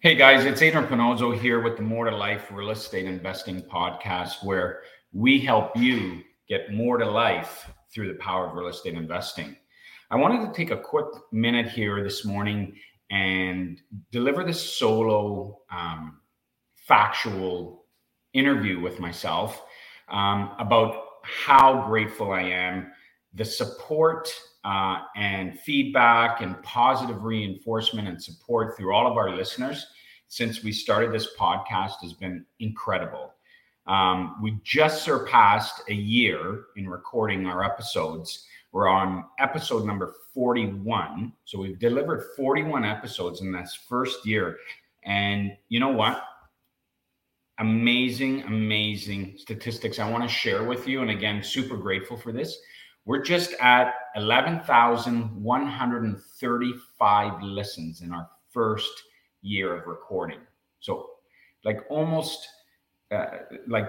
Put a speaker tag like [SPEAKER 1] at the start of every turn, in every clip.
[SPEAKER 1] Hey guys, it's Adrian Panozzo here with the More to Life Real Estate Investing Podcast, where we help you get more to life through the power of real estate investing. I wanted to take a quick minute here this morning and deliver this solo um, factual interview with myself um, about how grateful I am, the support uh, and feedback and positive reinforcement and support through all of our listeners since we started this podcast has been incredible. Um, we just surpassed a year in recording our episodes. We're on episode number 41. So we've delivered 41 episodes in this first year. And you know what? Amazing, amazing statistics I want to share with you. And again, super grateful for this. We're just at 11,135 listens in our first year of recording. So, like almost uh, like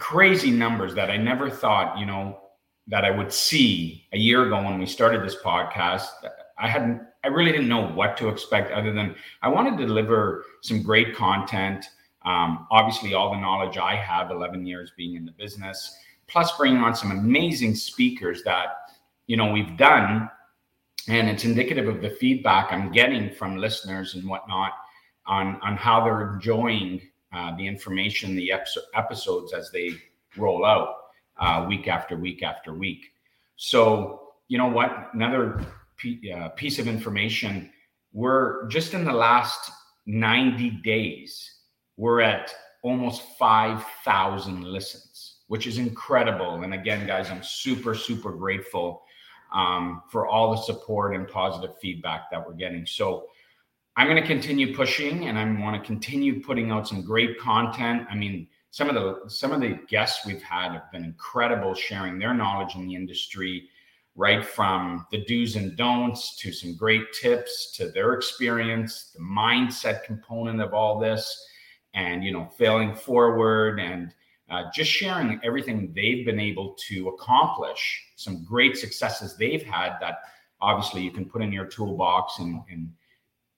[SPEAKER 1] crazy numbers that I never thought, you know, that I would see a year ago when we started this podcast. I hadn't, I really didn't know what to expect other than I wanted to deliver some great content. Um, obviously, all the knowledge I have, 11 years being in the business, plus bringing on some amazing speakers that, you know, we've done and it's indicative of the feedback I'm getting from listeners and whatnot on on how they're enjoying uh, the information, the episodes as they roll out uh, week after week after week. So you know what? Another p- uh, piece of information: we're just in the last 90 days, we're at almost 5,000 listens, which is incredible. And again, guys, I'm super super grateful um, for all the support and positive feedback that we're getting. So I'm going to continue pushing and I want to continue putting out some great content. I mean, some of the some of the guests we've had have been incredible sharing their knowledge in the industry right from the do's and don'ts to some great tips to their experience the mindset component of all this and you know failing forward and uh, just sharing everything they've been able to accomplish, some great successes they've had that obviously you can put in your toolbox and, and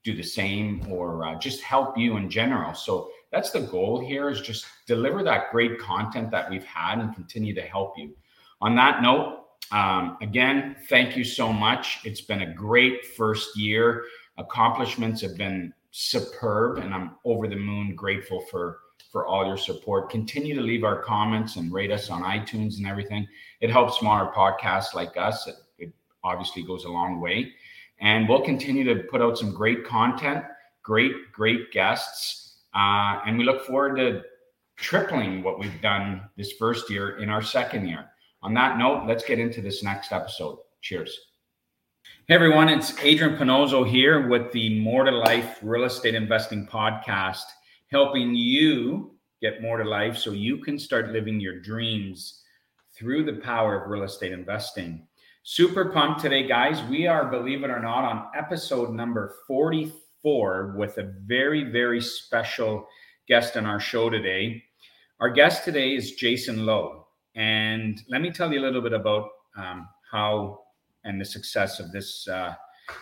[SPEAKER 1] do the same or uh, just help you in general. So that's the goal here is just deliver that great content that we've had and continue to help you. On that note, um, again, thank you so much. It's been a great first year. Accomplishments have been superb, and I'm over the moon grateful for for all your support. Continue to leave our comments and rate us on iTunes and everything. It helps smaller podcasts like us. It, it obviously goes a long way. And we'll continue to put out some great content, great, great guests. Uh, and we look forward to tripling what we've done this first year in our second year. On that note, let's get into this next episode. Cheers. Hey everyone, it's Adrian Panozzo here with the More to Life Real Estate Investing Podcast helping you get more to life so you can start living your dreams through the power of real estate investing. Super pumped today, guys. We are, believe it or not, on episode number 44 with a very, very special guest on our show today. Our guest today is Jason Lowe. And let me tell you a little bit about um, how and the success of this uh,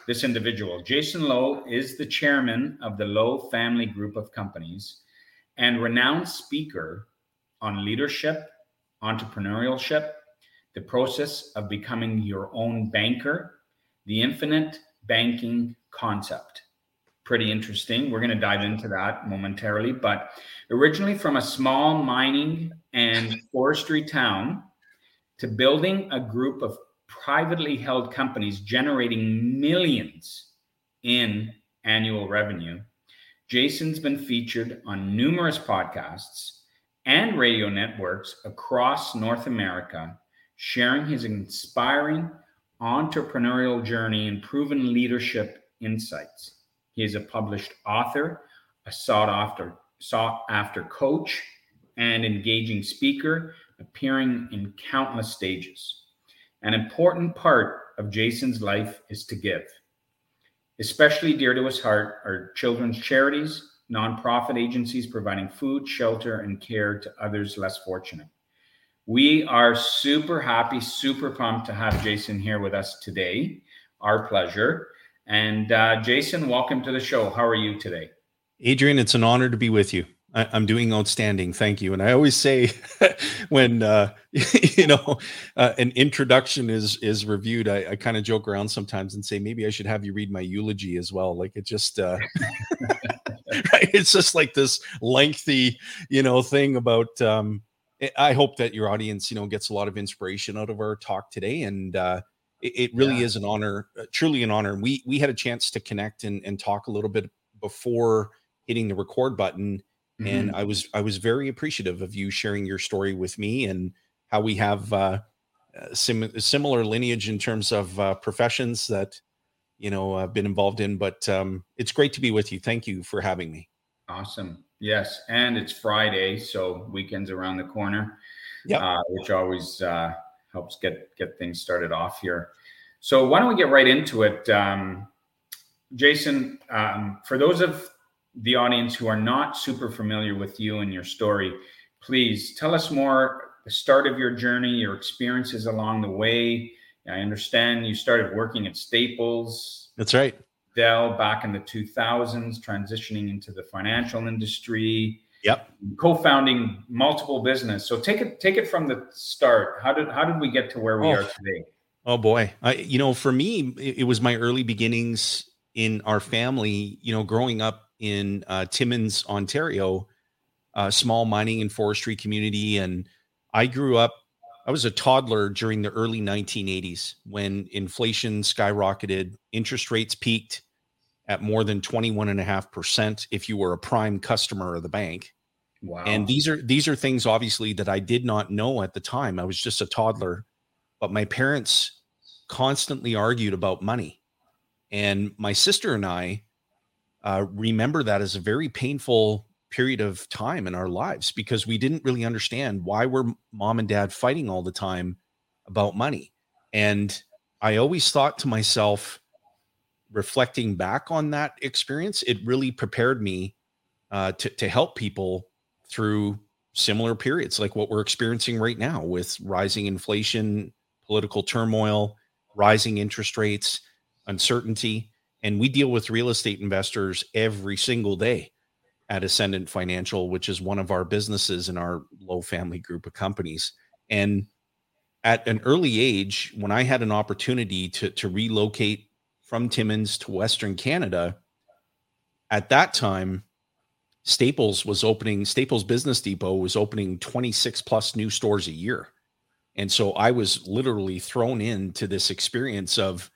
[SPEAKER 1] this individual. Jason Lowe is the chairman of the Lowe Family Group of Companies and renowned speaker on leadership, entrepreneurship, the process of becoming your own banker, the infinite banking concept. Pretty interesting. We're going to dive into that momentarily. But originally from a small mining and forestry town to building a group of privately held companies generating millions in annual revenue. Jason's been featured on numerous podcasts and radio networks across North America, sharing his inspiring entrepreneurial journey and proven leadership insights. He is a published author, a sought after sought after coach, and engaging speaker, appearing in countless stages. An important part of Jason's life is to give. Especially dear to his heart are children's charities, nonprofit agencies providing food, shelter, and care to others less fortunate. We are super happy, super pumped to have Jason here with us today. Our pleasure. And uh, Jason, welcome to the show. How are you today?
[SPEAKER 2] Adrian, it's an honor to be with you. I, am doing outstanding. Thank you. And I always say when uh, you know uh, an introduction is is reviewed, I, I kind of joke around sometimes and say maybe I should have you read my eulogy as well. Like it just uh, right. It's just like this lengthy, you know, thing about. Um, I hope that your audience, you know, gets a lot of inspiration out of our talk today, and uh, it, it really yeah. is an honor, uh, truly an honor. We we had a chance to connect and, and talk a little bit before hitting the record button Mm-hmm. And I was I was very appreciative of you sharing your story with me and how we have uh, uh sim- similar lineage in terms of uh, professions that you know I've been involved in. But um, it's great to be with you. Thank you for having me.
[SPEAKER 1] Awesome. Yes, and it's Friday, so weekends around the corner.
[SPEAKER 2] Yeah,
[SPEAKER 1] uh, which always uh, helps get get things started off here. So why don't we get right into it, um, Jason? Um, for those of the audience who are not super familiar with you and your story, please tell us more the start of your journey, your experiences along the way. I understand you started working at Staples.
[SPEAKER 2] That's right.
[SPEAKER 1] Dell back in the 2000s, transitioning into the financial industry.
[SPEAKER 2] Yep.
[SPEAKER 1] Co-founding multiple business. So take it take it from the start. How did how did we get to where we oh. are today?
[SPEAKER 2] Oh boy. I you know, for me it, it was my early beginnings in our family, you know, growing up in uh, Timmins, Ontario, a small mining and forestry community. And I grew up, I was a toddler during the early 1980s when inflation skyrocketed, interest rates peaked at more than 21.5% if you were a prime customer of the bank. Wow. And these are these are things obviously that I did not know at the time. I was just a toddler, but my parents constantly argued about money. And my sister and I uh, remember that as a very painful period of time in our lives because we didn't really understand why were mom and dad fighting all the time about money. And i always thought to myself reflecting back on that experience it really prepared me uh, to, to help people through similar periods like what we're experiencing right now with rising inflation political turmoil rising interest rates uncertainty and we deal with real estate investors every single day at Ascendant Financial, which is one of our businesses in our Lowe family group of companies. And at an early age, when I had an opportunity to, to relocate from Timmins to Western Canada, at that time, Staples was opening, Staples Business Depot was opening 26 plus new stores a year. And so I was literally thrown into this experience of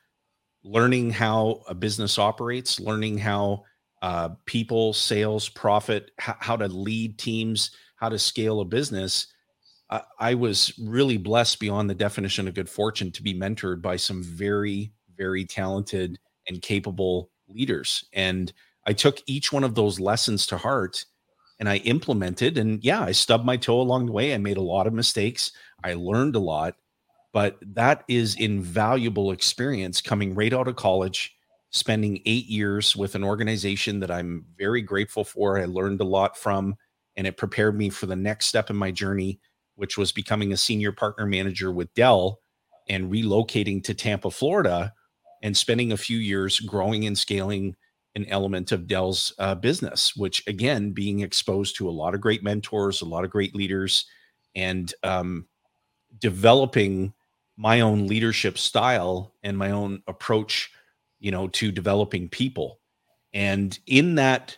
[SPEAKER 2] learning how a business operates, learning how uh, people, sales, profit, h- how to lead teams, how to scale a business. I, I was really blessed beyond the definition of good fortune to be mentored by some very, very talented and capable leaders. And I took each one of those lessons to heart and I implemented. And yeah, I stubbed my toe along the way. I made a lot of mistakes. I learned a lot but that is invaluable experience coming right out of college spending eight years with an organization that i'm very grateful for i learned a lot from and it prepared me for the next step in my journey which was becoming a senior partner manager with dell and relocating to tampa florida and spending a few years growing and scaling an element of dell's uh, business which again being exposed to a lot of great mentors a lot of great leaders and um, developing my own leadership style and my own approach you know to developing people. And in that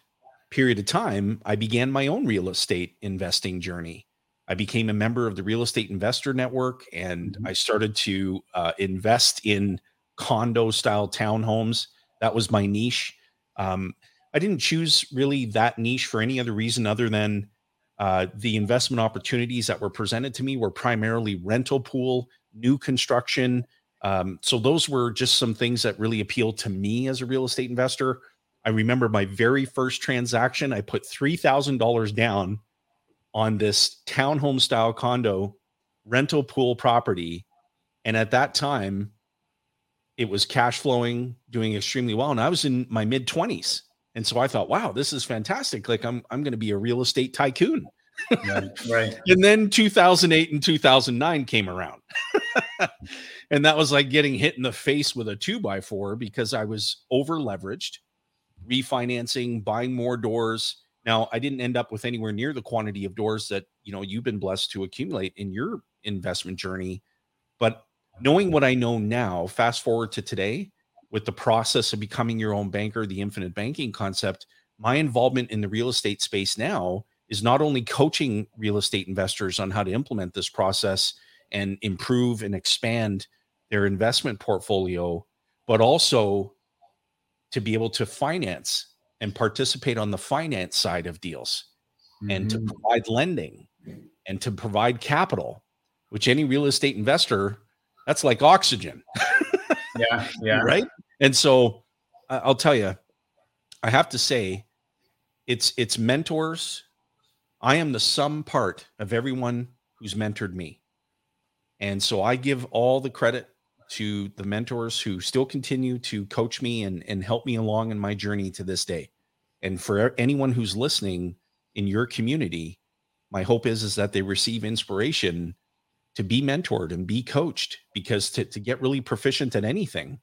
[SPEAKER 2] period of time i began my own real estate investing journey. I became a member of the real estate investor network and mm-hmm. i started to uh, invest in condo style townhomes. That was my niche. Um, i didn't choose really that niche for any other reason other than uh, the investment opportunities that were presented to me were primarily rental pool new construction. Um, so those were just some things that really appealed to me as a real estate investor. I remember my very first transaction, I put $3,000 down on this townhome style condo rental pool property. And at that time, it was cash flowing, doing extremely well. And I was in my mid 20s. And so I thought, wow, this is fantastic. Like I'm I'm going to be a real estate tycoon
[SPEAKER 1] right.
[SPEAKER 2] And then 2008 and 2009 came around. and that was like getting hit in the face with a two by four because I was over leveraged. refinancing, buying more doors. Now, I didn't end up with anywhere near the quantity of doors that, you know, you've been blessed to accumulate in your investment journey, but knowing what I know now, fast forward to today with the process of becoming your own banker, the infinite banking concept, my involvement in the real estate space now is not only coaching real estate investors on how to implement this process and improve and expand their investment portfolio, but also to be able to finance and participate on the finance side of deals mm-hmm. and to mm-hmm. provide lending and to provide capital, which any real estate investor, that's like oxygen.
[SPEAKER 1] yeah. Yeah.
[SPEAKER 2] Right. And so I'll tell you, I have to say, it's it's mentors. I am the sum part of everyone who's mentored me. And so I give all the credit to the mentors who still continue to coach me and, and help me along in my journey to this day. And for anyone who's listening in your community, my hope is, is that they receive inspiration to be mentored and be coached because to, to get really proficient at anything,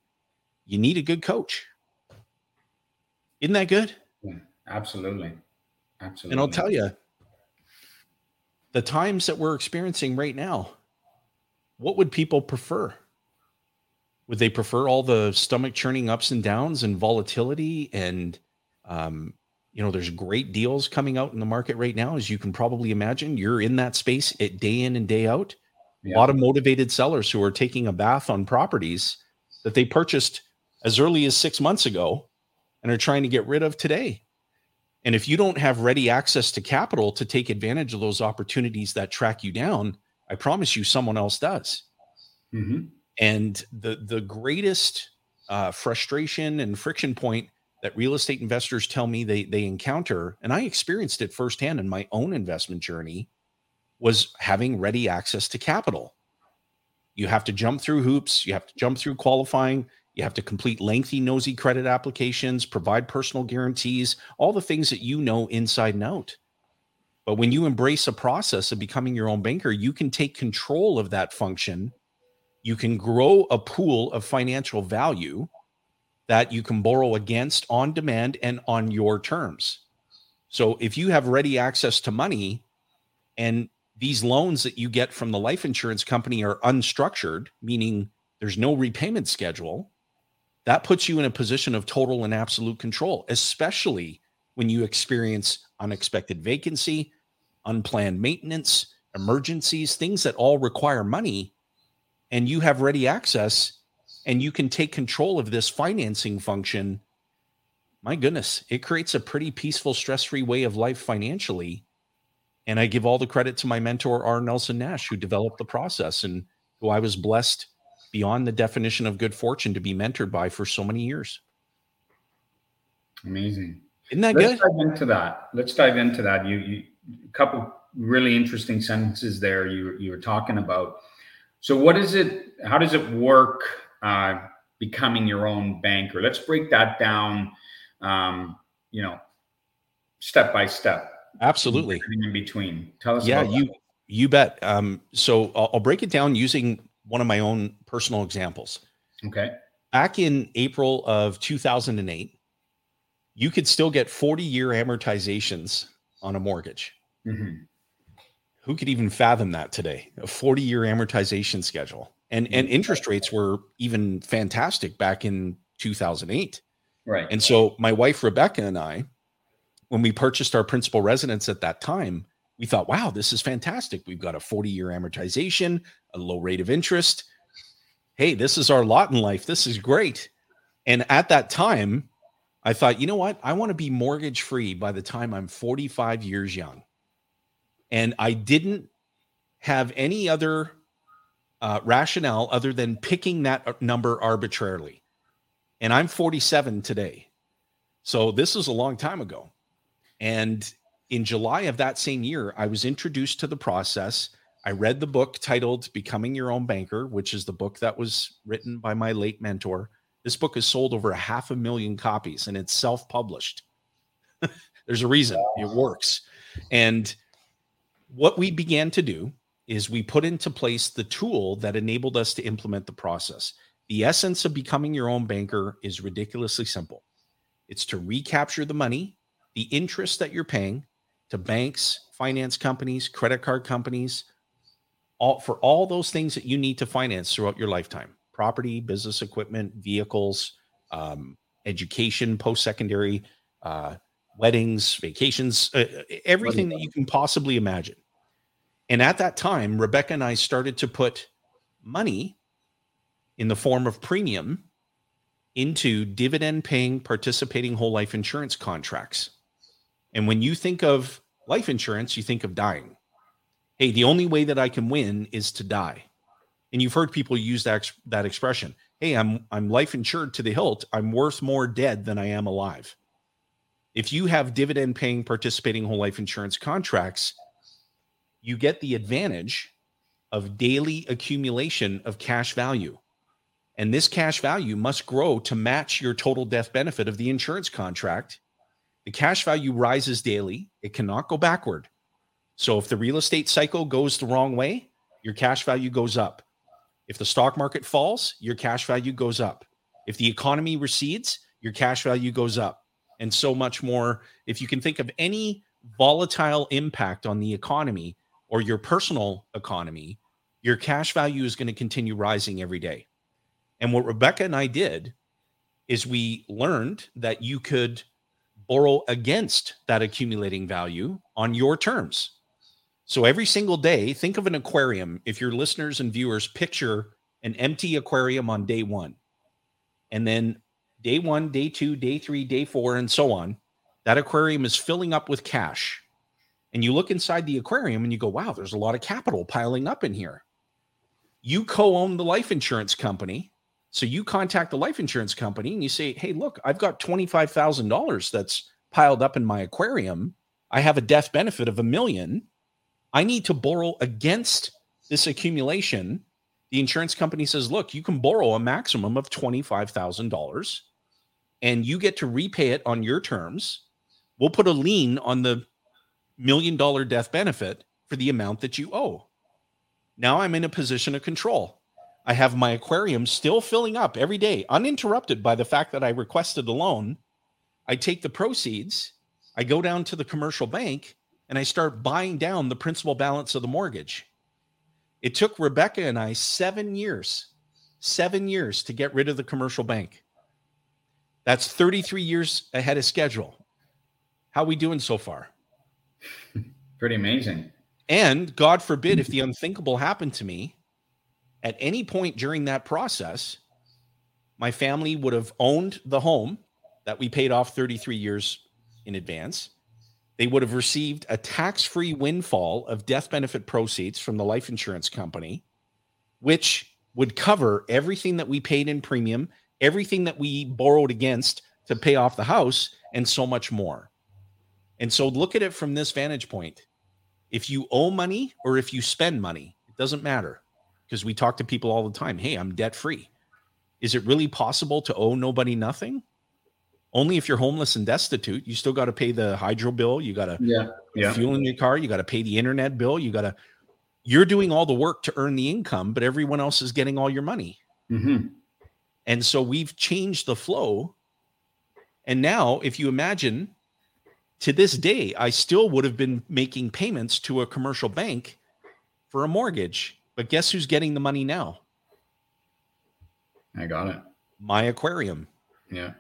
[SPEAKER 2] you need a good coach. Isn't that good?
[SPEAKER 1] Yeah, absolutely. Absolutely.
[SPEAKER 2] And I'll tell you, the times that we're experiencing right now, what would people prefer? Would they prefer all the stomach churning ups and downs and volatility? And, um, you know, there's great deals coming out in the market right now, as you can probably imagine. You're in that space it day in and day out. Yeah. A lot of motivated sellers who are taking a bath on properties that they purchased as early as six months ago and are trying to get rid of today. And if you don't have ready access to capital to take advantage of those opportunities that track you down, I promise you someone else does. Mm-hmm. And the the greatest uh, frustration and friction point that real estate investors tell me they they encounter, and I experienced it firsthand in my own investment journey, was having ready access to capital. You have to jump through hoops. You have to jump through qualifying. You have to complete lengthy, nosy credit applications, provide personal guarantees, all the things that you know inside and out. But when you embrace a process of becoming your own banker, you can take control of that function. You can grow a pool of financial value that you can borrow against on demand and on your terms. So if you have ready access to money and these loans that you get from the life insurance company are unstructured, meaning there's no repayment schedule, that puts you in a position of total and absolute control, especially when you experience unexpected vacancy, unplanned maintenance, emergencies, things that all require money, and you have ready access and you can take control of this financing function. My goodness, it creates a pretty peaceful, stress free way of life financially. And I give all the credit to my mentor, R. Nelson Nash, who developed the process and who I was blessed beyond the definition of good fortune to be mentored by for so many years.
[SPEAKER 1] Amazing.
[SPEAKER 2] Isn't that good?
[SPEAKER 1] Let's dive into that. Let's dive into that. You, you a couple really interesting sentences there you you were talking about. So what is it? How does it work? Uh, becoming your own banker. Let's break that down. Um, you know, step by step.
[SPEAKER 2] Absolutely.
[SPEAKER 1] In between. Tell us.
[SPEAKER 2] Yeah, you that. you bet. Um, so I'll, I'll break it down using one of my own personal examples.
[SPEAKER 1] Okay.
[SPEAKER 2] Back in April of 2008, you could still get 40 year amortizations on a mortgage. Mm-hmm. Who could even fathom that today? A 40 year amortization schedule. And, and mm-hmm. interest rates were even fantastic back in 2008.
[SPEAKER 1] Right.
[SPEAKER 2] And so my wife, Rebecca, and I, when we purchased our principal residence at that time, we thought, wow, this is fantastic. We've got a 40 year amortization, a low rate of interest. Hey, this is our lot in life. This is great. And at that time, I thought, you know what? I want to be mortgage free by the time I'm 45 years young. And I didn't have any other uh, rationale other than picking that uh, number arbitrarily. And I'm 47 today. So this is a long time ago. And in July of that same year, I was introduced to the process. I read the book titled Becoming Your Own Banker, which is the book that was written by my late mentor. This book has sold over a half a million copies and it's self published. There's a reason it works. And what we began to do is we put into place the tool that enabled us to implement the process. The essence of becoming your own banker is ridiculously simple. It's to recapture the money, the interest that you're paying to banks, finance companies, credit card companies, all for all those things that you need to finance throughout your lifetime property, business equipment, vehicles, um, education, post secondary, uh, weddings, vacations, uh, everything that you can possibly imagine. And at that time, Rebecca and I started to put money in the form of premium into dividend paying participating whole life insurance contracts. And when you think of life insurance, you think of dying. Hey, the only way that I can win is to die. And you've heard people use that that expression. Hey, I'm I'm life insured to the hilt. I'm worth more dead than I am alive. If you have dividend paying participating whole life insurance contracts, you get the advantage of daily accumulation of cash value. And this cash value must grow to match your total death benefit of the insurance contract. The cash value rises daily, it cannot go backward. So if the real estate cycle goes the wrong way, your cash value goes up. If the stock market falls, your cash value goes up. If the economy recedes, your cash value goes up, and so much more. If you can think of any volatile impact on the economy or your personal economy, your cash value is going to continue rising every day. And what Rebecca and I did is we learned that you could borrow against that accumulating value on your terms. So every single day, think of an aquarium. If your listeners and viewers picture an empty aquarium on day one, and then day one, day two, day three, day four, and so on, that aquarium is filling up with cash. And you look inside the aquarium and you go, wow, there's a lot of capital piling up in here. You co own the life insurance company. So you contact the life insurance company and you say, hey, look, I've got $25,000 that's piled up in my aquarium. I have a death benefit of a million I need to borrow against this accumulation. The insurance company says, look, you can borrow a maximum of $25,000 and you get to repay it on your terms. We'll put a lien on the million dollar death benefit for the amount that you owe. Now I'm in a position of control. I have my aquarium still filling up every day, uninterrupted by the fact that I requested a loan. I take the proceeds, I go down to the commercial bank, and I start buying down the principal balance of the mortgage. It took Rebecca and I seven years, seven years to get rid of the commercial bank. That's 33 years ahead of schedule. How we doing so far?
[SPEAKER 1] Pretty amazing.
[SPEAKER 2] And God forbid if the unthinkable happened to me at any point during that process, my family would have owned the home that we paid off 33 years in advance they would have received a tax free windfall of death benefit proceeds from the life insurance company, which would cover everything that we paid in premium, everything that we borrowed against to pay off the house, and so much more. And so look at it from this vantage point. If you owe money or if you spend money, it doesn't matter because we talk to people all the time. Hey, I'm debt free. Is it really possible to owe nobody nothing? Only if you're homeless and destitute, you still got to pay the hydro bill. You got to
[SPEAKER 1] yeah, yeah.
[SPEAKER 2] fuel in your car. You got to pay the internet bill. You got to. You're doing all the work to earn the income, but everyone else is getting all your money.
[SPEAKER 1] Mm-hmm.
[SPEAKER 2] And so we've changed the flow. And now, if you imagine, to this day, I still would have been making payments to a commercial bank for a mortgage. But guess who's getting the money now?
[SPEAKER 1] I got it.
[SPEAKER 2] My aquarium.
[SPEAKER 1] Yeah.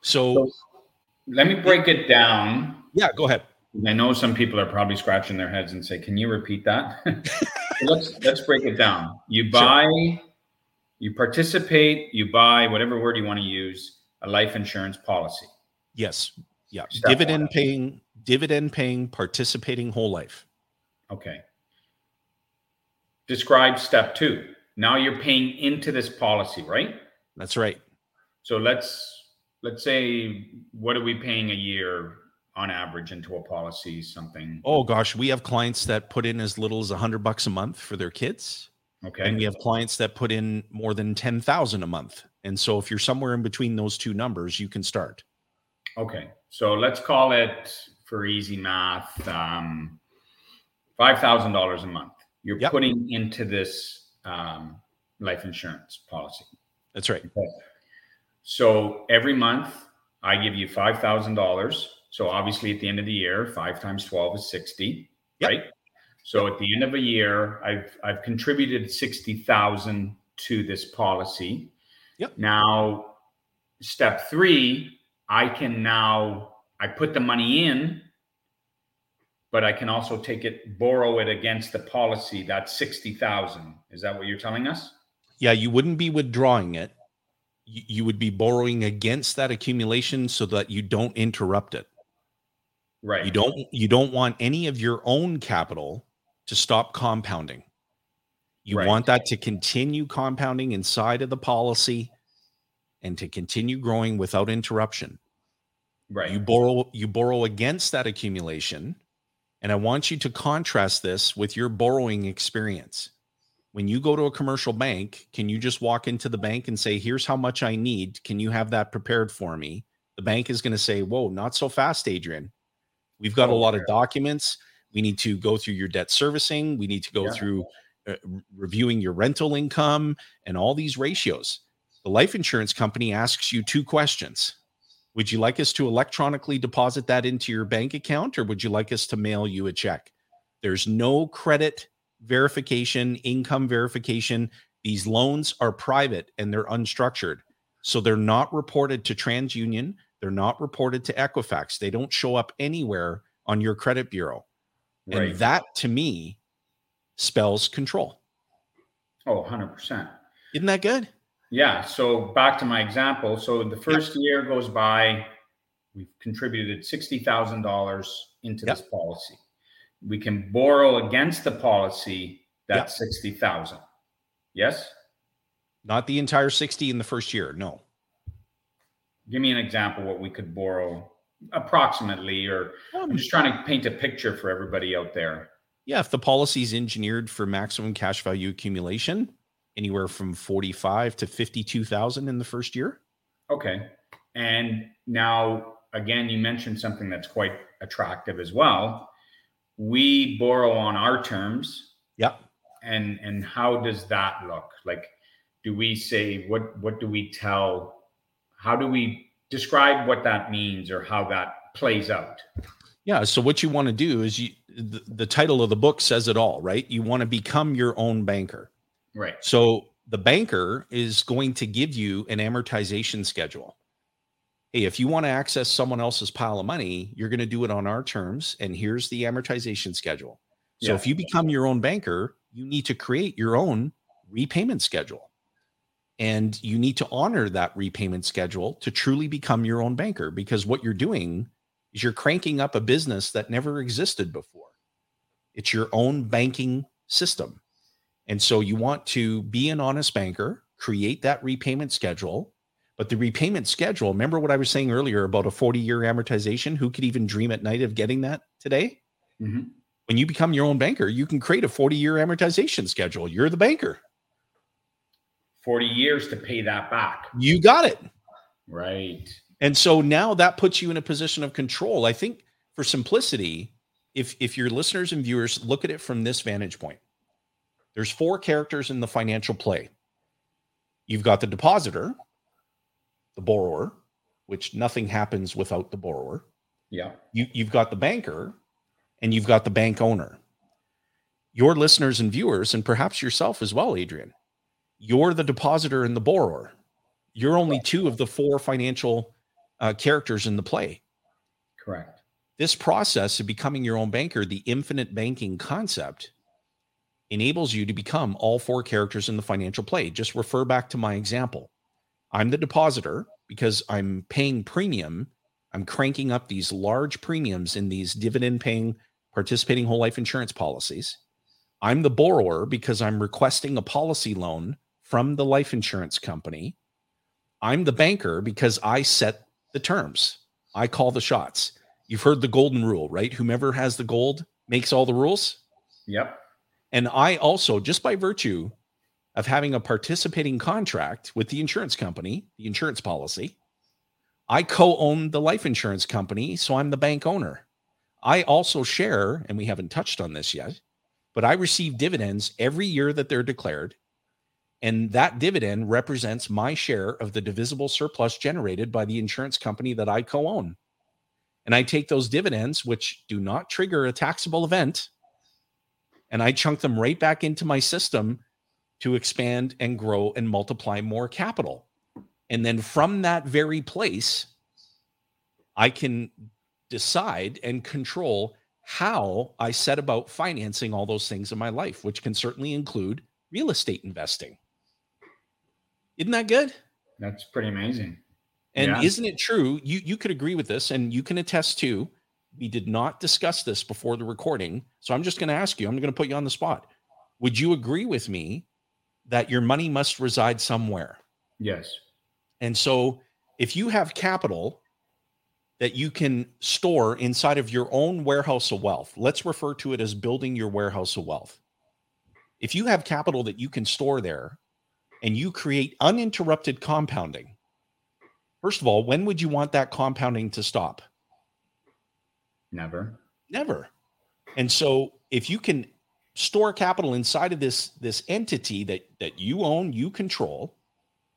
[SPEAKER 2] So,
[SPEAKER 1] so let me break it down.
[SPEAKER 2] Yeah, go ahead.
[SPEAKER 1] I know some people are probably scratching their heads and say, "Can you repeat that?" let's let's break it down. You buy, sure. you participate, you buy whatever word you want to use, a life insurance policy.
[SPEAKER 2] Yes. Yeah. Step dividend paying, dividend paying, participating whole life.
[SPEAKER 1] Okay. Describe step two. Now you're paying into this policy, right?
[SPEAKER 2] That's right.
[SPEAKER 1] So let's let's say what are we paying a year on average into a policy something?
[SPEAKER 2] Oh gosh we have clients that put in as little as a hundred bucks a month for their kids.
[SPEAKER 1] Okay.
[SPEAKER 2] And we have clients that put in more than 10,000 a month. And so if you're somewhere in between those two numbers you can start.
[SPEAKER 1] Okay. So let's call it for easy math um, $5000 a month you're yep. putting into this um, life insurance policy
[SPEAKER 2] that's right
[SPEAKER 1] okay. So every month, I give you five thousand dollars. So obviously, at the end of the year, five times twelve is sixty,
[SPEAKER 2] Yep.
[SPEAKER 1] right? So at the end of a year, I've I've contributed sixty thousand to this policy.
[SPEAKER 2] Yep.
[SPEAKER 1] Now, step three, I can now I put the money in, but I can also take it, borrow it against the policy. That's sixty thousand. Is that what you're telling us?
[SPEAKER 2] Yeah, you wouldn't be withdrawing it. You, you would be borrowing against that accumulation so that you don't interrupt it.
[SPEAKER 1] Right.
[SPEAKER 2] You don't you don't want any of your own capital to stop compounding. You
[SPEAKER 1] Right.
[SPEAKER 2] want that to continue compounding inside of the policy and to continue growing without interruption.
[SPEAKER 1] Right.
[SPEAKER 2] You borrow you borrow against that accumulation and I want you to contrast this with your borrowing experience. When you go to a commercial bank, can you just walk into the bank and say, "Here's how much I need. Can you have that prepared for me?" The bank is going to say, "Whoa, not so fast, Adrian. We've got a
[SPEAKER 1] Oh,
[SPEAKER 2] lot of documents. We need to go through your debt servicing. We need to go
[SPEAKER 1] Yeah.
[SPEAKER 2] through uh, reviewing your rental income and all these ratios." The life insurance company asks you two questions. Would you like us to electronically deposit that into your bank account or would you like us to mail you a check? There's no credit verification, income verification. These loans are private and they're unstructured. So they're not reported to TransUnion. They're not reported to Equifax. They don't show up anywhere on your credit bureau. And that to me spells control.
[SPEAKER 1] oh, 100%.
[SPEAKER 2] Isn't that good?
[SPEAKER 1] Yeah. So back to my example. So the first year goes by, we've contributed sixty thousand dollars into
[SPEAKER 2] Yep.
[SPEAKER 1] this policy. We can borrow against the policy that's sixty thousand. Yes.
[SPEAKER 2] Not the entire 60 in the first year. No.
[SPEAKER 1] Give me an example what we could borrow approximately, or I'm um, just trying to paint a picture for everybody out there.
[SPEAKER 2] Yeah, if the policy is engineered for maximum cash value accumulation, anywhere from 45 to 52,000 in the first year.
[SPEAKER 1] Okay. And now, again, you mentioned something that's quite attractive as well. We borrow on our terms.
[SPEAKER 2] Yep.
[SPEAKER 1] And and how does that look? Like, do we say what what do we tell? How do we describe what that means or how that plays out?
[SPEAKER 2] Yeah, so what you want to do is you the, the title of the book says it all, right? You want to become your own banker.
[SPEAKER 1] Right.
[SPEAKER 2] So the banker is going to give you an amortization schedule. Hey, if you want to access someone else's pile of money, you're going to do it on our terms. And here's the amortization schedule. So
[SPEAKER 1] Yeah.
[SPEAKER 2] if you become your own banker, you need to create your own repayment schedule. And you need to honor that repayment schedule to truly become your own banker because what you're doing is you're cranking up a business that never existed before. It's your own banking system. And so you want to be an honest banker, create that repayment schedule. But the repayment schedule, remember what I was saying earlier about a 40 year amortization? Who could even dream at night of getting that today?
[SPEAKER 1] Mhm.
[SPEAKER 2] When you become your own banker, you can create a 40 year amortization schedule. You're the banker.
[SPEAKER 1] 40 years to pay that back.
[SPEAKER 2] You got it.
[SPEAKER 1] Right.
[SPEAKER 2] And so now that puts you in a position of control. I think for simplicity, if if your listeners and viewers look at it from this vantage point, there's four characters in the financial play. You've got the depositor, the borrower, which nothing happens without the borrower.
[SPEAKER 1] Yeah.
[SPEAKER 2] You, you've got the banker, and you've got the bank owner. Your listeners and viewers, and perhaps yourself as well, Adrian, you're the depositor and the borrower. You're only two of the four financial uh, characters in the play.
[SPEAKER 1] Correct.
[SPEAKER 2] This process of becoming your own banker, the infinite banking concept, enables you to become all four characters in the financial play. Just refer back to my example. I'm the depositor because I'm paying premium. I'm cranking up these large premiums in these dividend paying participating whole life insurance policies. I'm the borrower because I'm requesting a policy loan from the life insurance company. I'm the banker because I set the terms. I call the shots. You've heard the golden rule, right? Whomever has the gold makes all the rules.
[SPEAKER 1] Yep.
[SPEAKER 2] And I also, just by virtue of having a participating contract with the insurance company, the insurance policy, I co own the life insurance company. So I'm the bank owner. I also share, and we haven't touched on this yet, but I receive dividends every year that they're declared. And that dividend represents my share of the divisible surplus generated by the insurance company that I co own. And I take those dividends, which do not trigger a taxable event, and I chunk them right back into my system to expand and grow and multiply more capital. And then from that very place, I can decide and control how I set about financing all those things in my life, which can certainly include real estate investing. Isn't that good?
[SPEAKER 1] That's pretty amazing.
[SPEAKER 2] And yeah. isn't it true? You you could agree with this, and you can attest to. We did not discuss this before the recording, so I'm just going to ask you. I'm going to put you on the spot. Would you agree with me that your money must reside somewhere?
[SPEAKER 1] Yes.
[SPEAKER 2] And so, if you have capital that you can store inside of your own warehouse of wealth, let's refer to it as building your warehouse of wealth. If you have capital that you can store there and you create uninterrupted compounding, first of all, when would you want that compounding to stop?
[SPEAKER 1] Never.
[SPEAKER 2] Never. And so if you can store capital inside of this this entity that that you own, you control,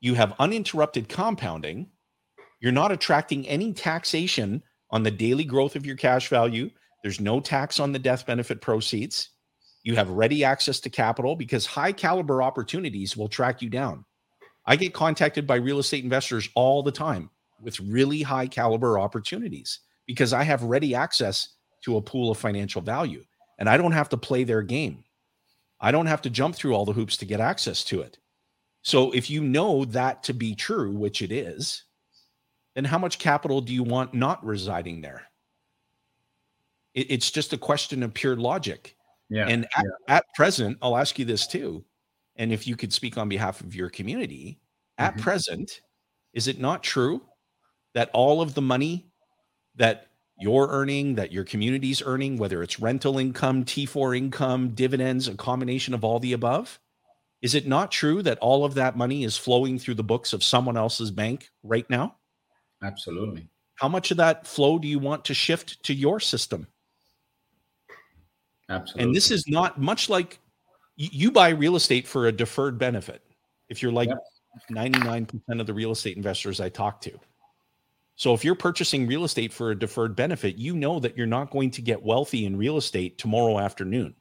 [SPEAKER 2] you have uninterrupted compounding, you're not attracting any taxation on the daily growth of your cash value. There's no tax on the death benefit proceeds. You have ready access to capital because high caliber opportunities will track you down. I get contacted by real estate investors all the time with really high caliber opportunities because I have ready access to a pool of financial value and I don't have to play their game. I don't have to jump through all the hoops to get access to it. So if you know that to be true, which it is, then how much capital do you want not residing there? it's just a question of pure logic.
[SPEAKER 1] Yeah.
[SPEAKER 2] And at,
[SPEAKER 1] yeah.
[SPEAKER 2] at, present, I'll ask you this too. And if you could speak on behalf of your community, at mm-hmm. present, is it not true that all of the money that you're earning, that your community's earning, whether it's rental income, T4 income, dividends, a combination of all the above, is it not true that all of that money is flowing through the books of someone else's bank right now?
[SPEAKER 1] Absolutely.
[SPEAKER 2] How much of that flow do you want to shift to your system?
[SPEAKER 1] Absolutely.
[SPEAKER 2] And this is not much like you, buy real estate for a deferred benefit. If you're like yep. 99% of the real estate investors I talk to. So if you're purchasing real estate for a deferred benefit, you know that you're not going to get wealthy in real estate tomorrow afternoon.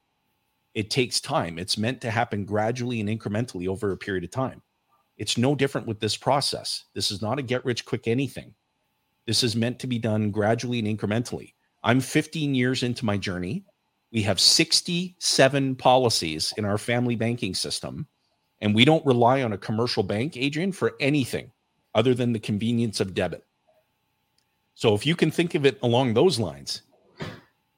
[SPEAKER 2] It takes time. It's meant to happen gradually and incrementally over a period of time. It's no different with this process. This is not a get rich quick anything. This is meant to be done gradually and incrementally. I'm 15 years into my journey. We have 67 policies in our family banking system, and we don't rely on a commercial bank, Adrian, for anything other than the convenience of debit. So if you can think of it along those lines,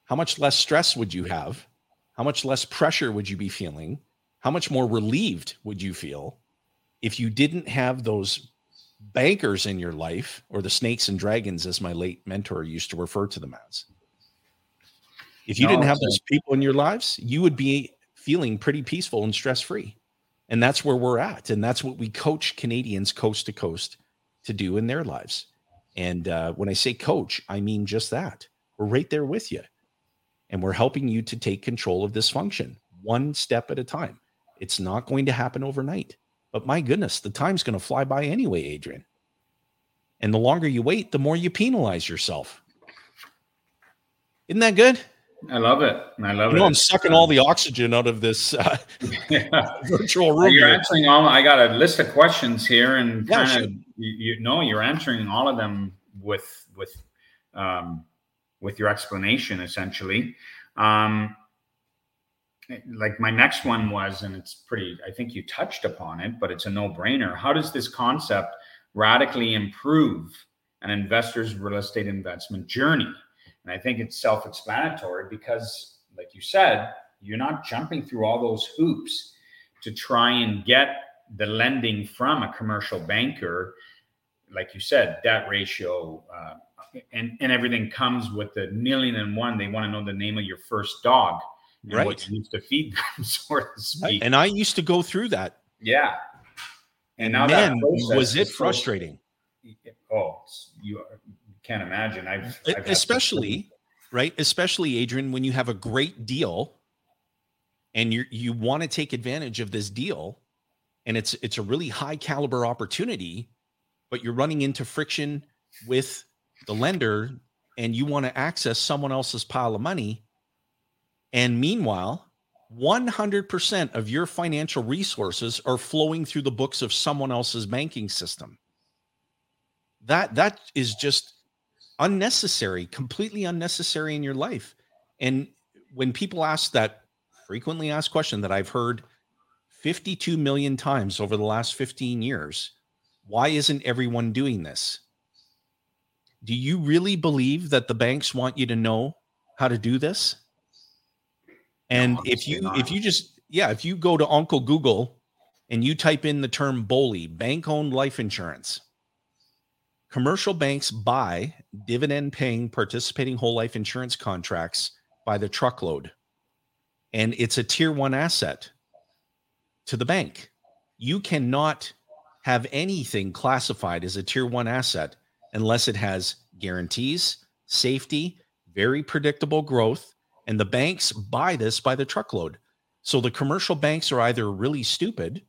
[SPEAKER 2] how much less stress would you have? How much less pressure would you be feeling? How much more relieved would you feel if you didn't have those bankers in your life or the snakes and dragons as my late mentor used to refer to them as if you no, didn't have those people in your lives, you would be feeling pretty peaceful and stress free. And that's where we're at. And that's what we coach Canadians coast to coast to do in their lives. And uh, when I say coach, I mean just that. We're right there with you. And we're helping you to take control of this function one step at a time. It's not going to happen overnight. But my goodness, the time's going to fly by anyway, Adrian. And the longer you wait, the more you penalize yourself. Isn't that good?
[SPEAKER 1] I love it. I love
[SPEAKER 2] you know, it. I'm sucking all the oxygen out of this uh, yeah. virtual room.
[SPEAKER 1] You're here. answering all. I got a list of questions here, and yeah, kind of, you, you know, you're answering all of them with with um, with your explanation, essentially. Um, like my next one was, and it's pretty. I think you touched upon it, but it's a no-brainer. How does this concept radically improve an investor's real estate investment journey? And I think it's self explanatory because, like you said, you're not jumping through all those hoops to try and get the lending from a commercial banker. Like you said, that ratio, uh, and, and everything comes with the million and one. They want to know the name of your first dog and right. what you used to feed them, so to speak.
[SPEAKER 2] And I used to go through that.
[SPEAKER 1] Yeah.
[SPEAKER 2] And now Man, was it frustrating?
[SPEAKER 1] oh, you can't imagine. I've, I've
[SPEAKER 2] especially right, especially Adrian, when you have a great deal and you you want to take advantage of this deal, and it's it's a really high caliber opportunity, but you're running into friction with the lender and you want to access someone else's pile of money. And meanwhile, 100% of your financial resources are flowing through the books of someone else's banking system. That that is just unnecessary, completely unnecessary in your life. And when people ask that frequently asked question that I've heard 52 million times over the last 15 years, why isn't everyone doing this? Do you really believe that the banks want you to know how to do this? And no, if you not. if you just yeah, if you go to Uncle Google and you type in the term BOLI, bank owned life insurance, commercial banks buy dividend paying participating whole life insurance contracts by the truckload. And it's a tier 1 asset to the bank. You cannot have anything classified as a tier 1 asset unless it has guarantees, safety, very predictable growth, and the banks buy this by the truckload. So the commercial banks are either really stupid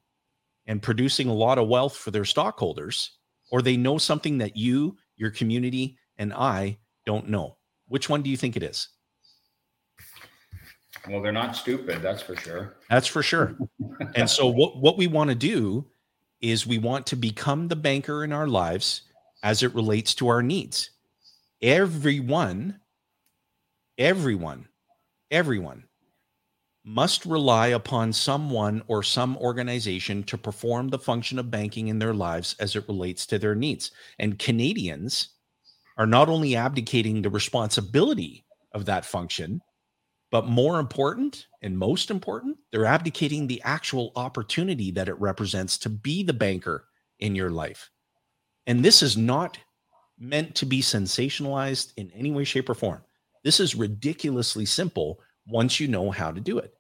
[SPEAKER 2] and producing a lot of wealth for their stockholders, or they know something that you, your community, and I don't know. Which one do you think it is?
[SPEAKER 1] Well, they're not stupid, that's for sure.
[SPEAKER 2] That's for sure. and so what what we want to do is we want to become the banker in our lives as it relates to our needs. Everyone, everyone, everyone must rely upon someone or some organization to perform the function of banking in their lives as it relates to their needs. And Canadians are not only abdicating the responsibility of that function, but more important and most important, they're abdicating the actual opportunity that it represents to be the banker in your life. And this is not meant to be sensationalized in any way, shape, or form. This is ridiculously simple once you know how to do it.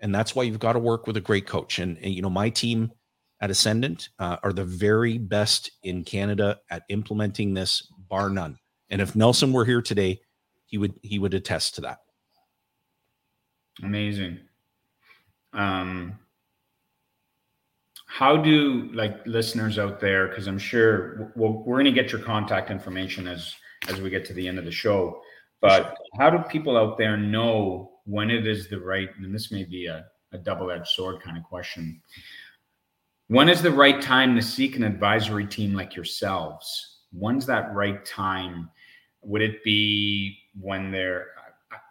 [SPEAKER 2] And that's why you've got to work with a great coach. And, and you know, my team at Ascendant uh, are the very best in Canada at implementing this, bar none. And if Nelson were here today, he would he would attest to that.
[SPEAKER 1] Amazing. Um, how do like listeners out there because i'm sure we we are going to get your contact information as as we get to the end of the show but how do people out there know when it is the right and this may be a, a double-edged sword kind of question when is the right time to seek an advisory team like yourselves? When's that right time? Would it be when they're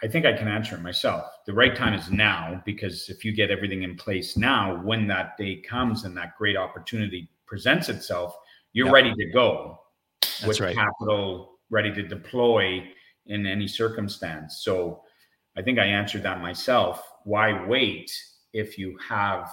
[SPEAKER 1] I think I can answer it myself. The right time is now because if you get everything in place now, when that day comes and that great opportunity presents itself, you're yep. ready to go That's with right. capital ready to deploy in any circumstance. So I think I answered that myself. Why wait if you have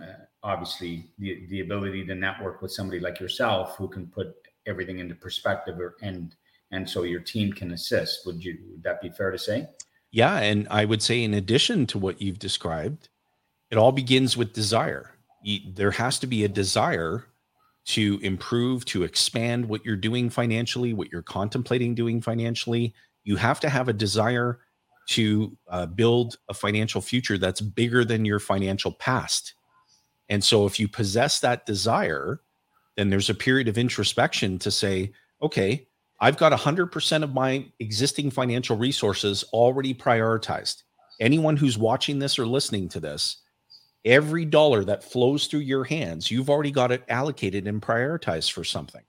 [SPEAKER 1] uh, obviously the, the ability to network with somebody like yourself who can put everything into perspective or, and and so your team can assist. Would you would that be fair to say?
[SPEAKER 2] Yeah, and I would say in addition to what you've described, it all begins with desire. There has to be a desire to improve, to expand what you're doing financially, what you're contemplating doing financially. You have to have a desire to uh, build a financial future that's bigger than your financial past. And so, if you possess that desire, then there's a period of introspection to say, okay, I've got 100% of my existing financial resources already prioritized. Anyone who's watching this or listening to this, every dollar that flows through your hands, you've already got it allocated and prioritized for something.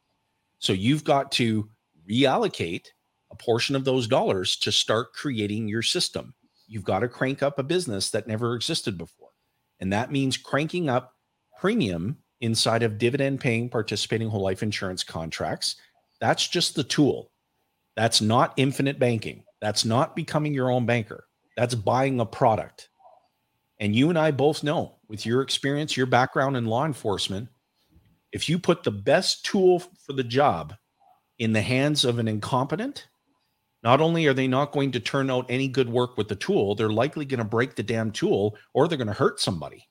[SPEAKER 2] So you've got to reallocate a portion of those dollars to start creating your system. You've got to crank up a business that never existed before. And that means cranking up premium inside of dividend paying participating whole life insurance contracts that's just the tool. That's not infinite banking. That's not becoming your own banker. That's buying a product. And you and I both know with your experience, your background in law enforcement, if you put the best tool for the job in the hands of an incompetent, not only are they not going to turn out any good work with the tool, they're likely going to break the damn tool or they're going to hurt somebody.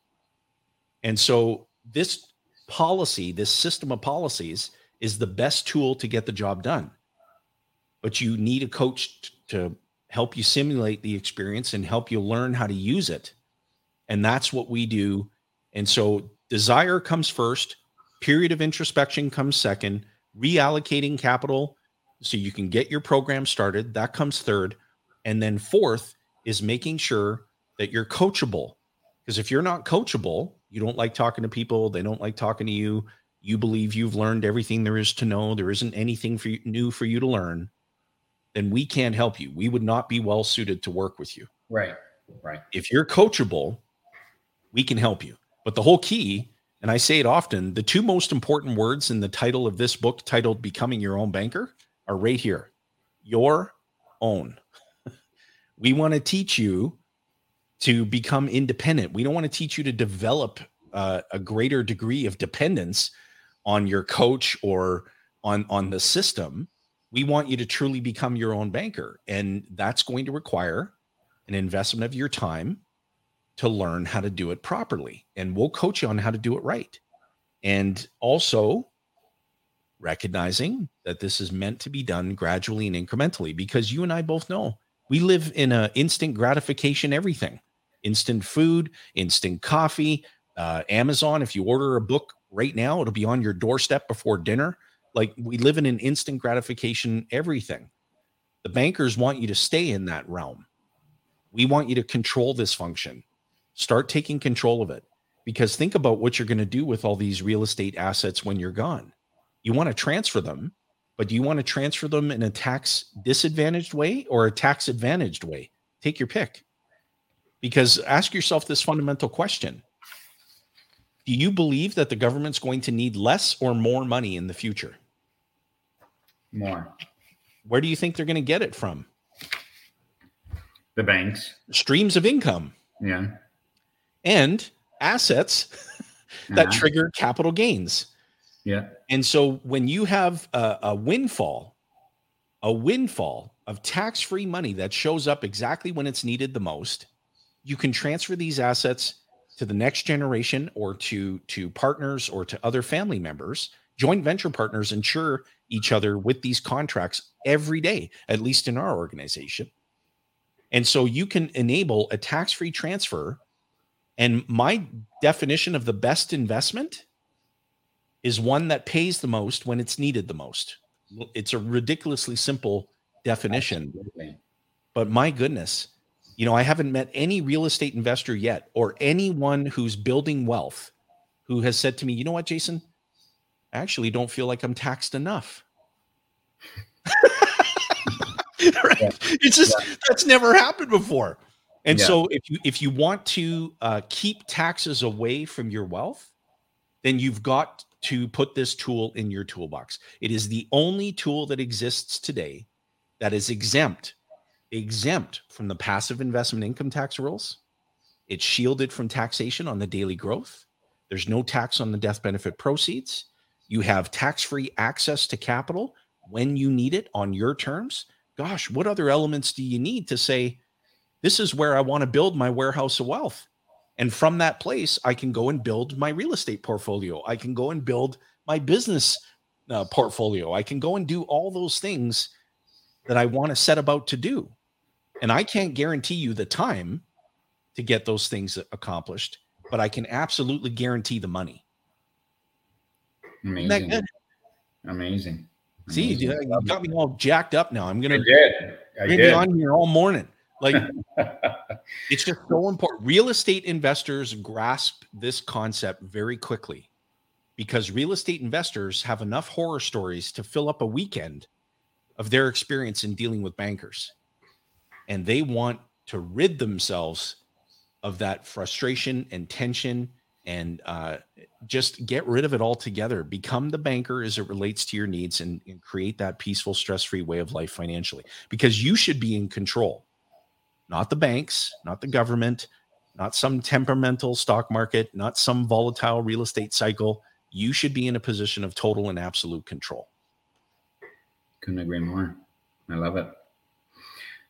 [SPEAKER 2] And so, this policy, this system of policies, is the best tool to get the job done. But you need a coach to help you simulate the experience and help you learn how to use it. And that's what we do. And so desire comes first, period of introspection comes second, reallocating capital so you can get your program started, that comes third. And then fourth is making sure that you're coachable. Because if you're not coachable, you don't like talking to people, they don't like talking to you, you believe you've learned everything there is to know, there isn't anything for you, new for you to learn, then we can't help you. We would not be well suited to work with you.
[SPEAKER 1] Right. Right.
[SPEAKER 2] If you're coachable, we can help you. But the whole key, and I say it often, the two most important words in the title of this book, titled Becoming Your Own Banker, are right here your own. we want to teach you to become independent. We don't want to teach you to develop uh, a greater degree of dependence on your coach or on on the system. We want you to truly become your own banker, and that's going to require an investment of your time to learn how to do it properly. And we'll coach you on how to do it right. And also recognizing that this is meant to be done gradually and incrementally because you and I both know we live in a instant gratification everything. Instant food, instant coffee, uh, Amazon. If you order a book right now, it'll be on your doorstep before dinner. Like we live in an instant gratification everything. The bankers want you to stay in that realm. We want you to control this function. Start taking control of it because think about what you're going to do with all these real estate assets when you're gone. You want to transfer them, but do you want to transfer them in a tax disadvantaged way or a tax advantaged way? Take your pick. Because ask yourself this fundamental question Do you believe that the government's going to need less or more money in the future?
[SPEAKER 1] More.
[SPEAKER 2] Where do you think they're going to get it from?
[SPEAKER 1] The banks.
[SPEAKER 2] Streams of income.
[SPEAKER 1] Yeah
[SPEAKER 2] and assets that uh-huh. trigger capital gains.
[SPEAKER 1] Yeah.
[SPEAKER 2] And so when you have a, a windfall, a windfall of tax free money that shows up exactly when it's needed the most, you can transfer these assets to the next generation or to to partners or to other family members joint venture partners insure each other with these contracts every day at least in our organization and so you can enable a tax-free transfer and my definition of the best investment is one that pays the most when it's needed the most. It's a ridiculously simple definition. Absolutely. But my goodness, you know, I haven't met any real estate investor yet or anyone who's building wealth who has said to me, you know what, Jason? I actually don't feel like I'm taxed enough. right? Yeah. It's just yeah. that's never happened before. And yeah. so if you if you want to uh, keep taxes away from your wealth, then you've got to put this tool in your toolbox. It is the only tool that exists today that is exempt exempt from the passive investment income tax rules. It's shielded from taxation on the daily growth. There's no tax on the death benefit proceeds. You have tax-free access to capital when you need it on your terms. Gosh, what other elements do you need to say this is where I want to build my warehouse of wealth. And from that place, I can go and build my real estate portfolio. I can go and build my business uh, portfolio. I can go and do all those things that I want to set about to do. And I can't guarantee you the time to get those things accomplished, but I can absolutely guarantee the money.
[SPEAKER 1] Amazing. Amazing.
[SPEAKER 2] See,
[SPEAKER 1] Amazing.
[SPEAKER 2] you got me all jacked up now. I'm gonna
[SPEAKER 1] I
[SPEAKER 2] did. be on here all morning. Like it's just so important. Real estate investors grasp this concept very quickly because real estate investors have enough horror stories to fill up a weekend of their experience in dealing with bankers. And they want to rid themselves of that frustration and tension and uh, just get rid of it altogether. Become the banker as it relates to your needs and, and create that peaceful, stress free way of life financially because you should be in control not the banks, not the government, not some temperamental stock market, not some volatile real estate cycle. You should be in a position of total and absolute control.
[SPEAKER 1] Couldn't agree more. I love it.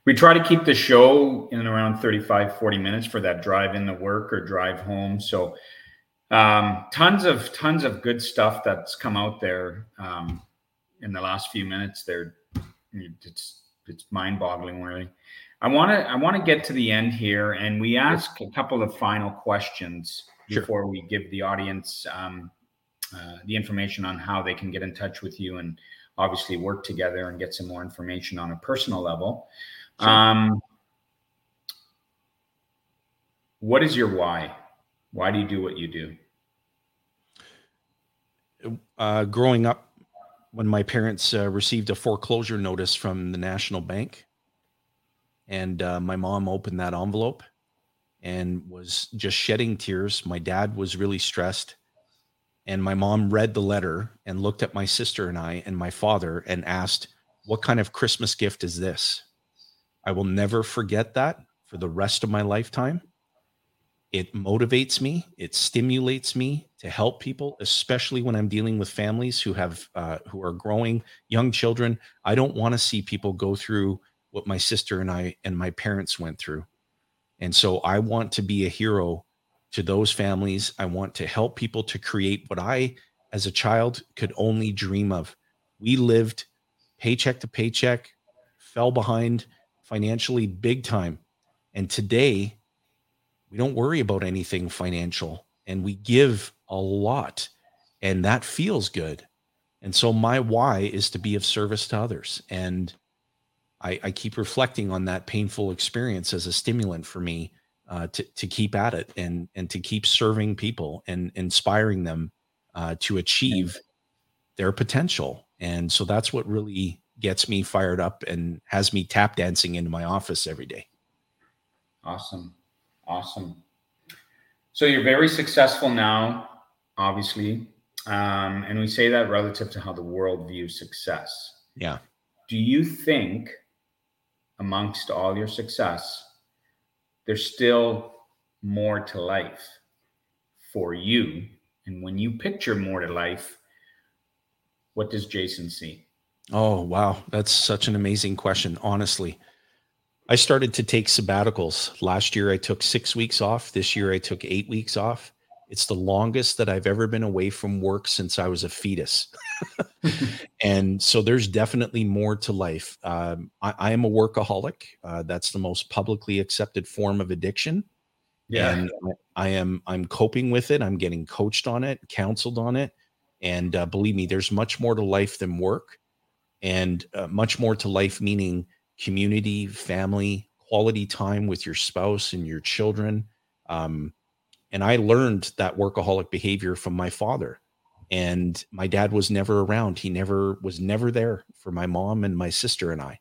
[SPEAKER 1] We try to keep the show in around 35, 40 minutes for that drive into work or drive home. So um, tons of tons of good stuff that's come out there um, in the last few minutes. There, it's it's mind boggling, really. I want to I want to get to the end here, and we ask a couple of final questions
[SPEAKER 2] Sure.
[SPEAKER 1] before we give the audience um, uh, the information on how they can get in touch with you and obviously work together and get some more information on a personal level.
[SPEAKER 2] Sure.
[SPEAKER 1] Um, what is your why? Why do you do what you do?
[SPEAKER 2] uh, growing up when my parents uh, received a foreclosure notice from the National Bank, and uh, my mom opened that envelope and was just shedding tears. My dad was really stressed. And my mom read the letter and looked at my sister and I and my father and asked, What kind of Christmas gift is this? I will never forget that for the rest of my lifetime. It motivates me it stimulates me to help people especially when i'm dealing with families who have uh, who are growing young children. I don't want to see people go through what my sister and i and my parents went through. And so i want to be a hero to those families. I want to help people to create what i as a child could only dream of. We lived paycheck to paycheck fell behind financially big time. And today we don't worry about anything financial and we give a lot and that feels good. And so my why is to be of service to others. And i, I keep reflecting on that painful experience as a stimulant for me uh, to, to keep at it and and to keep serving people and inspiring them uh, to achieve their potential. And so that's what really gets me fired up and has me tap dancing into my office every day
[SPEAKER 1] Awesome. Awesome. So you're very successful now, obviously. Um, and we say that relative to how the world views success.
[SPEAKER 2] yeah
[SPEAKER 1] Do you think, amongst all your success, there's still more to life for you? And when you picture more to life, what does Jason see?
[SPEAKER 2] Oh, wow. That's such an amazing question, honestly. I started to take sabbaticals. Last year, I took six weeks off. This year, I took eight weeks off. It's the longest that I've ever been away from work since I was a fetus. and so there's definitely more to life. Um, I, I am a workaholic. Uh, that's the most publicly accepted form of addiction. And I I am I'm coping with it. I'm getting coached on it, counseled on it. And uh, believe me, there's much more to life than work and uh, much more to life, meaning community, family, quality time with your spouse and your children. Um, and I learned that workaholic behavior from my father. And my dad was never around. He never was never there for my mom and my sister and I.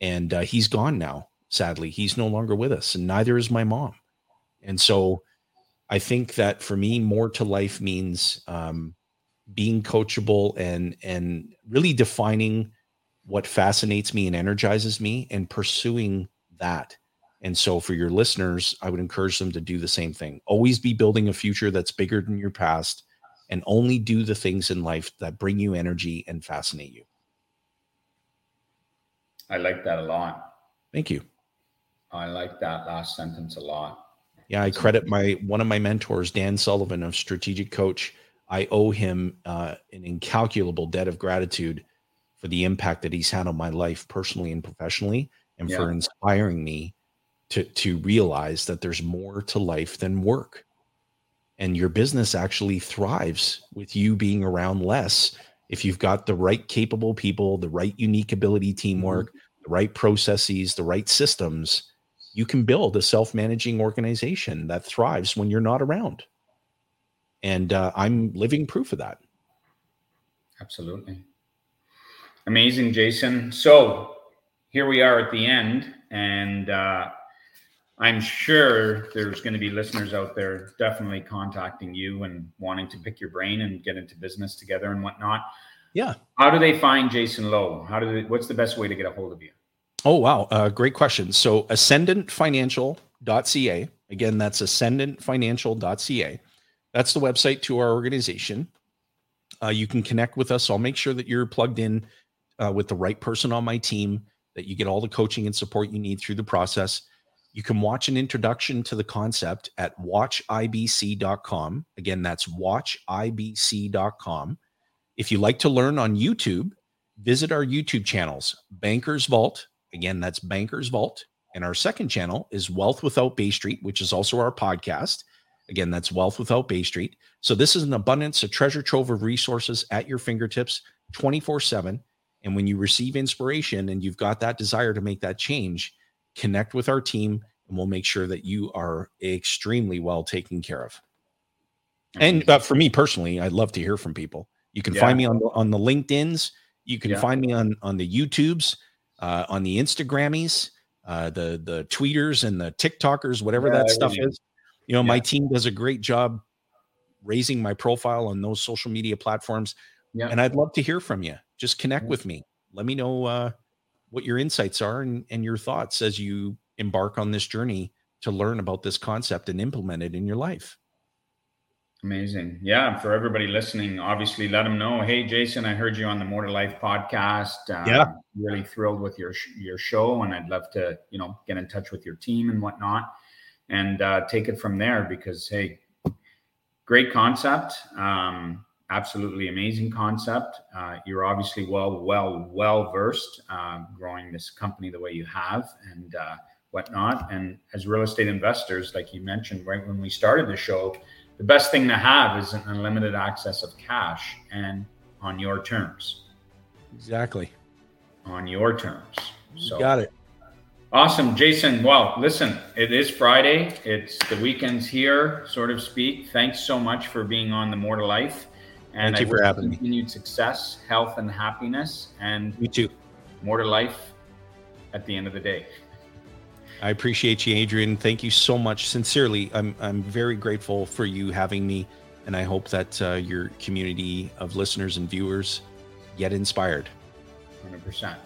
[SPEAKER 2] And uh, he's gone now, sadly. He's no longer with us, and neither is my mom. And so I think that for me, more to life means um, being coachable and and really defining what fascinates me and energizes me and pursuing that. And so for your listeners, I would encourage them to do the same thing. Always be building a future that's bigger than your past and only do the things in life that bring you energy and fascinate you.
[SPEAKER 1] I like that a lot.
[SPEAKER 2] Thank you.
[SPEAKER 1] I like that last sentence a lot.
[SPEAKER 2] Yeah, I credit my one of my mentors, Dan Sullivan of Strategic Coach. I owe him uh, an incalculable debt of gratitude for the impact that he's had on my life personally and professionally, and for inspiring me to to realize that there's more to life than work. And your business actually thrives with you being around less if you've got the right capable people, the right unique ability teamwork, the right processes, the right systems. You can build a self-managing organization that thrives when you're not around. And uh, I'm living proof of that.
[SPEAKER 1] Absolutely. Amazing, Jason. So here we are at the end, and uh, I'm sure there's going to be listeners out there definitely contacting you and wanting to pick your brain and get into business together and whatnot.
[SPEAKER 2] Yeah.
[SPEAKER 1] How do they find Jason Lowe? How do they, what's the best way to get a hold of you?
[SPEAKER 2] Oh, wow. Uh, great question. So, ascendantfinancial.ca. Again, that's ascendantfinancial.ca. That's the website to our organization. Uh, you can connect with us. I'll make sure that you're plugged in uh, with the right person on my team, that you get all the coaching and support you need through the process. You can watch an introduction to the concept at watchibc.com. Again, that's watchibc.com. If you like to learn on YouTube, visit our YouTube channels, Bankers Vault. Again, that's Bankers Vault. And our second channel is Wealth Without Bay Street, which is also our podcast. Again, that's Wealth Without Bay Street. So this is an abundance, a treasure trove of resources at your fingertips 24 7. And when you receive inspiration and you've got that desire to make that change, connect with our team and we'll make sure that you are extremely well taken care of. And uh, for me personally, I'd love to hear from people. You can yeah. find me on the, on the LinkedIn's. You can yeah. find me on on the YouTubes, uh, on the Instagrammies, uh, the the tweeters and the TikTokers, whatever yeah, that stuff is. You know, my team does a great job raising my profile on those social media platforms. Yeah. And I'd love to hear from you. Just connect with me. Let me know uh, what your insights are and, and your thoughts as you embark on this journey to learn about this concept and implement it in your life.
[SPEAKER 1] Amazing. Yeah. For everybody listening, obviously let them know, Hey, Jason, I heard you on the More to Life podcast.
[SPEAKER 2] Um, yeah.
[SPEAKER 1] Really thrilled with your, your show. And I'd love to, you know, get in touch with your team and whatnot and uh, take it from there because, Hey, great concept. Um, absolutely amazing concept. Uh, you're obviously well, well, well versed uh, growing this company the way you have and uh, whatnot. And as real estate investors, like you mentioned right when we started the show, the best thing to have is an unlimited access of cash and on your terms.
[SPEAKER 2] Exactly.
[SPEAKER 1] On your terms.
[SPEAKER 2] So you got it.
[SPEAKER 1] Awesome, Jason. Well, listen, it is Friday. It's the weekend's here, sort of speak. Thanks so much for being on the More to Life.
[SPEAKER 2] And Thank you I for having
[SPEAKER 1] continued me. success, health, and happiness. And
[SPEAKER 2] you too.
[SPEAKER 1] More to life at the end of the day.
[SPEAKER 2] I appreciate you, Adrian. Thank you so much. Sincerely, I'm I'm very grateful for you having me, and I hope that uh, your community of listeners and viewers get inspired.
[SPEAKER 1] Hundred percent.